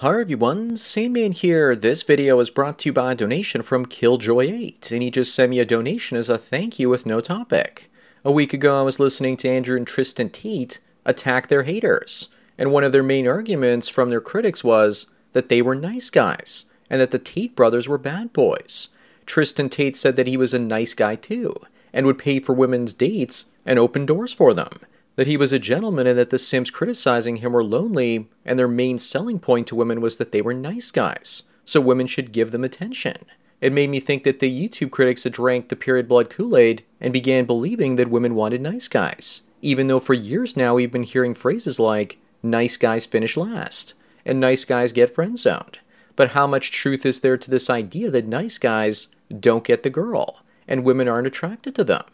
Hi everyone, Sandman here. This video is brought to you by a donation from Killjoy8, and he just sent me a donation as a thank you with no topic. A week ago I was listening to Andrew and Tristan Tate attack their haters, and one of their main arguments from their critics was that they were nice guys, and that the Tate brothers were bad boys. Tristan Tate said that he was a nice guy too, and would pay for women's dates and open doors for them that he was a gentleman and that the simps criticizing him were lonely, and their main selling point to women was that they were nice guys, so women should give them attention. It made me think that the YouTube critics had drank the period blood Kool Aid and began believing that women wanted nice guys, even though for years now we've been hearing phrases like, nice guys finish last, and nice guys get friend zoned. But how much truth is there to this idea that nice guys don't get the girl, and women aren't attracted to them?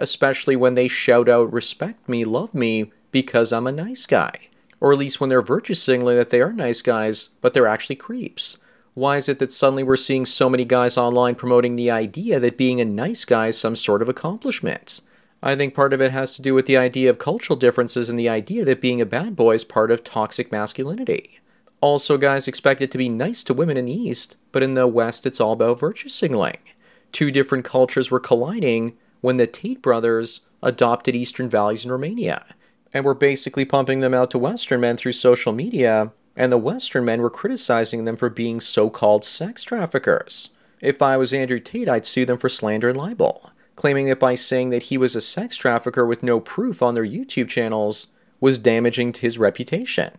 Especially when they shout out, respect me, love me, because I'm a nice guy. Or at least when they're virtue signaling that they are nice guys, but they're actually creeps. Why is it that suddenly we're seeing so many guys online promoting the idea that being a nice guy is some sort of accomplishment? I think part of it has to do with the idea of cultural differences and the idea that being a bad boy is part of toxic masculinity. Also, guys expected to be nice to women in the East, but in the West it's all about virtue signaling. Two different cultures were colliding, when the Tate brothers adopted Eastern values in Romania and were basically pumping them out to Western men through social media, and the Western men were criticizing them for being so called sex traffickers. If I was Andrew Tate, I'd sue them for slander and libel, claiming that by saying that he was a sex trafficker with no proof on their YouTube channels was damaging to his reputation.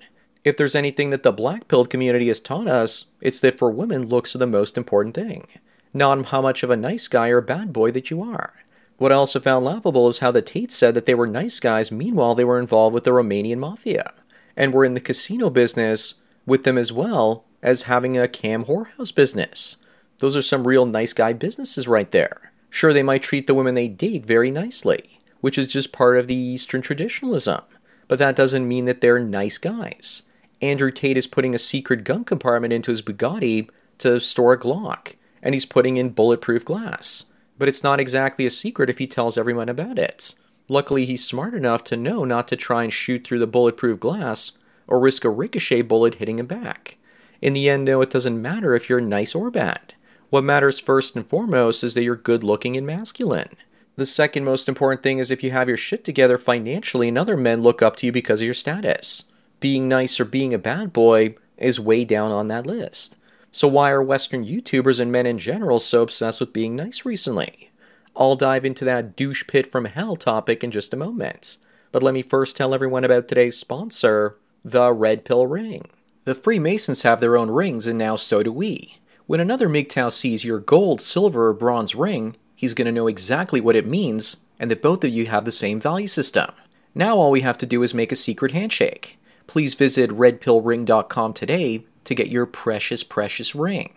If there's anything that the black pilled community has taught us, it's that for women, looks are the most important thing, not how much of a nice guy or bad boy that you are. What I also found laughable is how the Tates said that they were nice guys, meanwhile, they were involved with the Romanian mafia and were in the casino business with them as well as having a cam whorehouse business. Those are some real nice guy businesses right there. Sure, they might treat the women they date very nicely, which is just part of the Eastern traditionalism, but that doesn't mean that they're nice guys. Andrew Tate is putting a secret gun compartment into his Bugatti to store a Glock, and he's putting in bulletproof glass but it's not exactly a secret if he tells everyone about it. Luckily, he's smart enough to know not to try and shoot through the bulletproof glass or risk a ricochet bullet hitting him back. In the end, no, it doesn't matter if you're nice or bad. What matters first and foremost is that you're good looking and masculine. The second most important thing is if you have your shit together financially and other men look up to you because of your status. Being nice or being a bad boy is way down on that list. So, why are Western YouTubers and men in general so obsessed with being nice recently? I'll dive into that douche pit from hell topic in just a moment. But let me first tell everyone about today's sponsor, the Red Pill Ring. The Freemasons have their own rings, and now so do we. When another MGTOW sees your gold, silver, or bronze ring, he's going to know exactly what it means and that both of you have the same value system. Now all we have to do is make a secret handshake. Please visit redpillring.com today to get your precious, precious ring.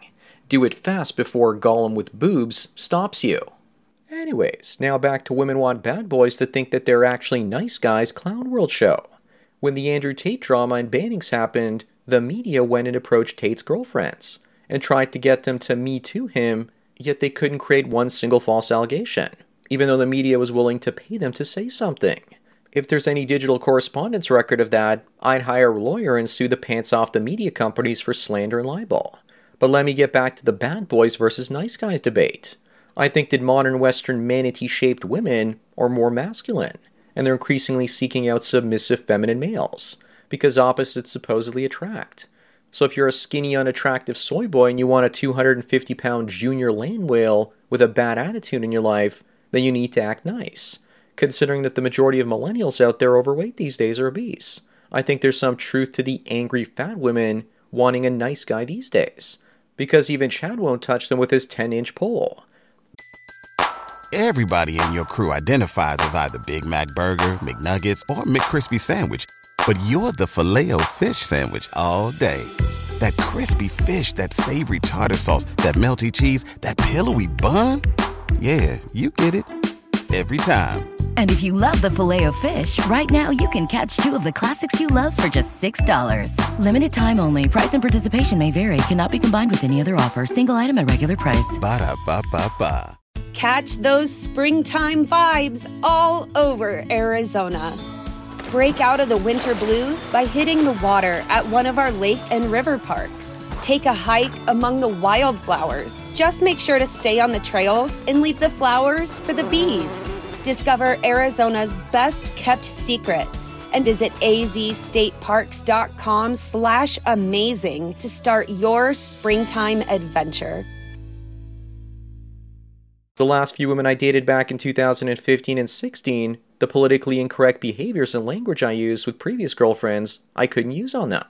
Do it fast before Gollum with boobs stops you. Anyways, now back to Women Want Bad Boys that think that they're actually nice guys Clown World show. When the Andrew Tate drama and bannings happened, the media went and approached Tate's girlfriends and tried to get them to me to him, yet they couldn't create one single false allegation, even though the media was willing to pay them to say something. If there's any digital correspondence record of that, I'd hire a lawyer and sue the pants off the media companies for slander and libel. But let me get back to the bad boys versus nice guys debate. I think that modern Western manatee shaped women are more masculine, and they're increasingly seeking out submissive feminine males, because opposites supposedly attract. So if you're a skinny, unattractive soy boy and you want a 250 pound junior land whale with a bad attitude in your life, then you need to act nice. Considering that the majority of millennials out there overweight these days are obese. I think there's some truth to the angry fat women wanting a nice guy these days. Because even Chad won't touch them with his 10 inch pole. Everybody in your crew identifies as either Big Mac Burger, McNuggets, or McCrispy Sandwich. But you're the filet fish Sandwich all day. That crispy fish, that savory tartar sauce, that melty cheese, that pillowy bun. Yeah, you get it every time. And if you love the Filet-O-Fish, right now you can catch two of the classics you love for just $6. Limited time only. Price and participation may vary. Cannot be combined with any other offer. Single item at regular price. Ba da ba ba ba. Catch those springtime vibes all over Arizona. Break out of the winter blues by hitting the water at one of our lake and river parks. Take a hike among the wildflowers. Just make sure to stay on the trails and leave the flowers for the bees. Discover Arizona's best kept secret and visit azstateparks.com slash amazing to start your springtime adventure. The last few women I dated back in 2015 and 16, the politically incorrect behaviors and language I used with previous girlfriends, I couldn't use on them.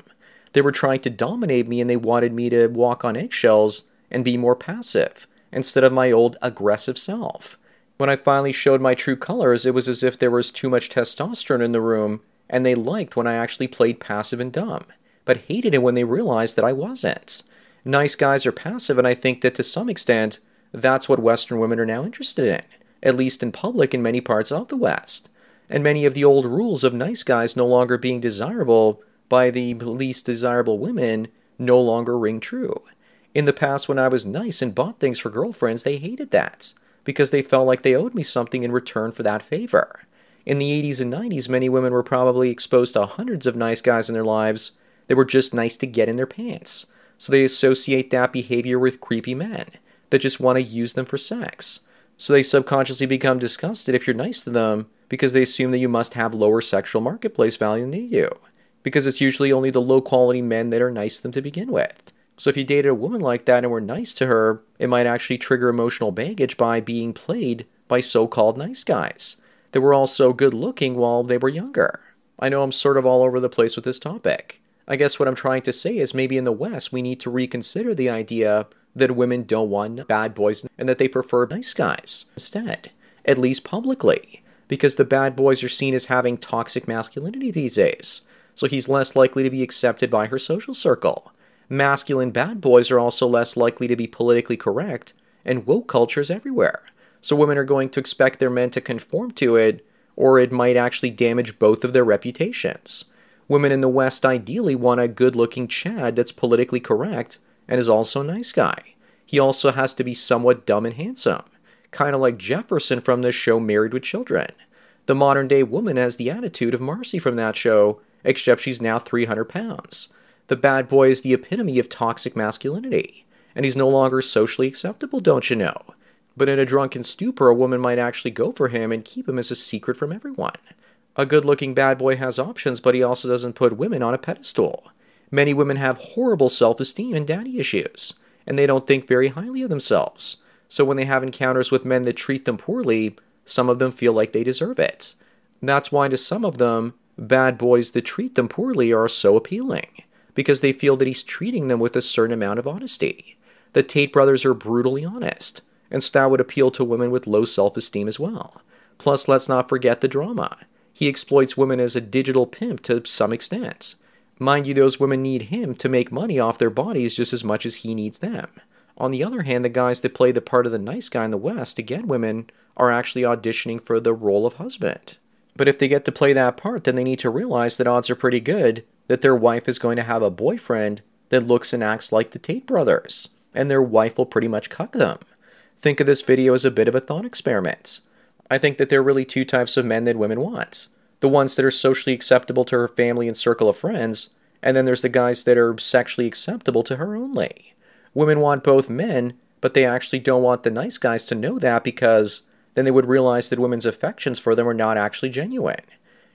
They were trying to dominate me and they wanted me to walk on eggshells and be more passive instead of my old aggressive self. When I finally showed my true colors, it was as if there was too much testosterone in the room and they liked when I actually played passive and dumb, but hated it when they realized that I wasn't. Nice guys are passive, and I think that to some extent, that's what Western women are now interested in, at least in public in many parts of the West. And many of the old rules of nice guys no longer being desirable by the least desirable women no longer ring true. In the past, when I was nice and bought things for girlfriends, they hated that because they felt like they owed me something in return for that favor. In the 80s and 90s, many women were probably exposed to hundreds of nice guys in their lives that were just nice to get in their pants. So they associate that behavior with creepy men that just want to use them for sex. So they subconsciously become disgusted if you're nice to them because they assume that you must have lower sexual marketplace value than they do. Because it's usually only the low quality men that are nice to them to begin with. So if you dated a woman like that and were nice to her, it might actually trigger emotional baggage by being played by so called nice guys that were all so good looking while they were younger. I know I'm sort of all over the place with this topic. I guess what I'm trying to say is maybe in the West we need to reconsider the idea that women don't want bad boys and that they prefer nice guys instead, at least publicly, because the bad boys are seen as having toxic masculinity these days. So he's less likely to be accepted by her social circle. Masculine bad boys are also less likely to be politically correct, and woke culture is everywhere. So women are going to expect their men to conform to it, or it might actually damage both of their reputations. Women in the West ideally want a good looking Chad that's politically correct and is also a nice guy. He also has to be somewhat dumb and handsome, kind of like Jefferson from the show Married with Children. The modern day woman has the attitude of Marcy from that show, except she's now 300 pounds. The bad boy is the epitome of toxic masculinity, and he's no longer socially acceptable, don't you know? But in a drunken stupor, a woman might actually go for him and keep him as a secret from everyone. A good looking bad boy has options, but he also doesn't put women on a pedestal. Many women have horrible self esteem and daddy issues, and they don't think very highly of themselves. So when they have encounters with men that treat them poorly, some of them feel like they deserve it. That's why to some of them, bad boys that treat them poorly are so appealing, because they feel that he's treating them with a certain amount of honesty. The Tate brothers are brutally honest, and that would appeal to women with low self esteem as well. Plus, let's not forget the drama. He exploits women as a digital pimp to some extent. Mind you, those women need him to make money off their bodies just as much as he needs them. On the other hand, the guys that play the part of the nice guy in the West to get women are actually auditioning for the role of husband. But if they get to play that part, then they need to realize that odds are pretty good that their wife is going to have a boyfriend that looks and acts like the Tate brothers, and their wife will pretty much cuck them. Think of this video as a bit of a thought experiment. I think that there are really two types of men that women want the ones that are socially acceptable to her family and circle of friends, and then there's the guys that are sexually acceptable to her only. Women want both men, but they actually don't want the nice guys to know that because then they would realize that women's affections for them are not actually genuine.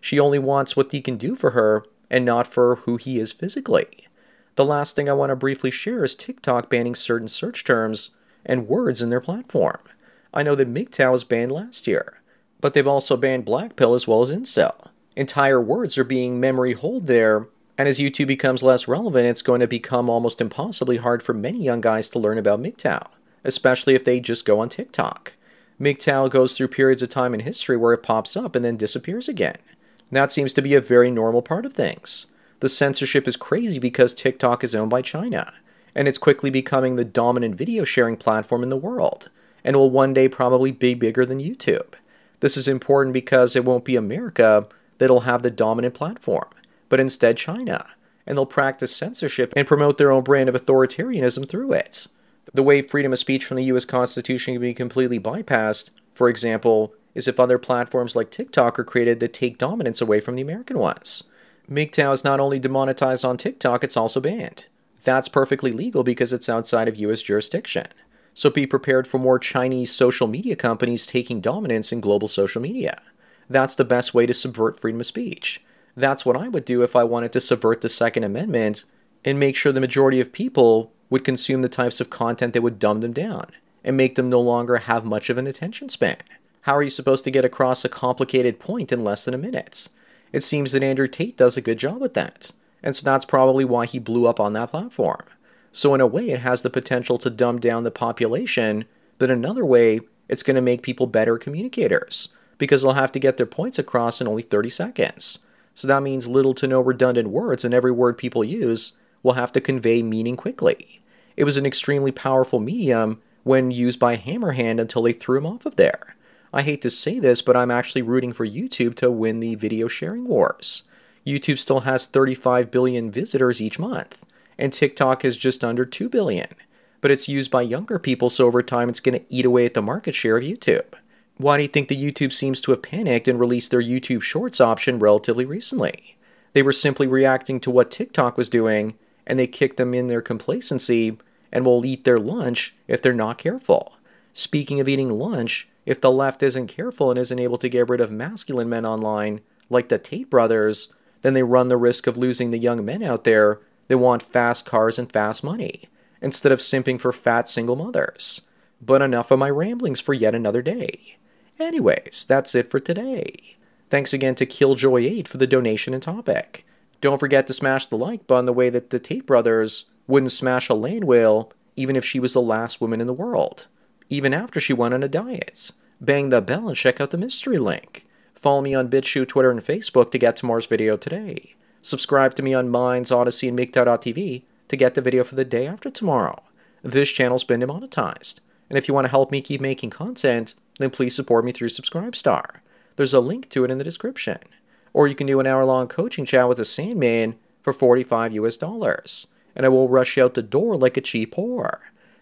She only wants what he can do for her and not for who he is physically. The last thing I want to briefly share is TikTok banning certain search terms and words in their platform. I know that MGTOW was banned last year, but they've also banned Black Pill as well as Incel. Entire words are being memory hold there, and as YouTube becomes less relevant, it's going to become almost impossibly hard for many young guys to learn about MGTOW, especially if they just go on TikTok. MGTOW goes through periods of time in history where it pops up and then disappears again. That seems to be a very normal part of things. The censorship is crazy because TikTok is owned by China, and it's quickly becoming the dominant video sharing platform in the world, and will one day probably be bigger than YouTube. This is important because it won't be America that'll have the dominant platform, but instead China, and they'll practice censorship and promote their own brand of authoritarianism through it. The way freedom of speech from the US Constitution can be completely bypassed, for example, is if other platforms like TikTok are created that take dominance away from the American ones. MGTOW is not only demonetized on TikTok, it's also banned. That's perfectly legal because it's outside of US jurisdiction. So be prepared for more Chinese social media companies taking dominance in global social media. That's the best way to subvert freedom of speech. That's what I would do if I wanted to subvert the Second Amendment and make sure the majority of people would consume the types of content that would dumb them down and make them no longer have much of an attention span. How are you supposed to get across a complicated point in less than a minute? It seems that Andrew Tate does a good job at that, and so that's probably why he blew up on that platform. So, in a way, it has the potential to dumb down the population, but another way, it's going to make people better communicators because they'll have to get their points across in only 30 seconds. So that means little to no redundant words, and every word people use will have to convey meaning quickly. It was an extremely powerful medium when used by Hammerhand until they threw him off of there. I hate to say this, but I'm actually rooting for YouTube to win the video sharing wars. YouTube still has 35 billion visitors each month, and TikTok is just under 2 billion. But it's used by younger people, so over time it's going to eat away at the market share of YouTube. Why do you think the YouTube seems to have panicked and released their YouTube Shorts option relatively recently? They were simply reacting to what TikTok was doing, and they kicked them in their complacency and will eat their lunch if they're not careful. Speaking of eating lunch, if the left isn't careful and isn't able to get rid of masculine men online, like the Tate brothers, then they run the risk of losing the young men out there that want fast cars and fast money, instead of simping for fat single mothers. But enough of my ramblings for yet another day. Anyways, that's it for today. Thanks again to Killjoy8 for the donation and topic. Don't forget to smash the like button the way that the Tate brothers wouldn't smash a land whale even if she was the last woman in the world, even after she went on a diet. Bang the bell and check out the mystery link. Follow me on BitChute, Twitter, and Facebook to get tomorrow's video today. Subscribe to me on Minds, Odysee, and MGTOW.tv to get the video for the day after tomorrow. This channel's been demonetized. And if you want to help me keep making content, then please support me through Subscribestar. There's a link to it in the description. Or you can do an hour long coaching chat with a Sandman for 45 US dollars, and I will rush out the door like a cheap whore.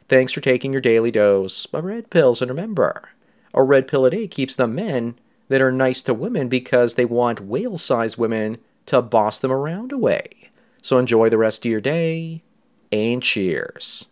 Thanks for taking your daily dose of red pills, and remember, a red pill a day keeps the men that are nice to women because they want whale sized women to boss them around away. So enjoy the rest of your day, and cheers.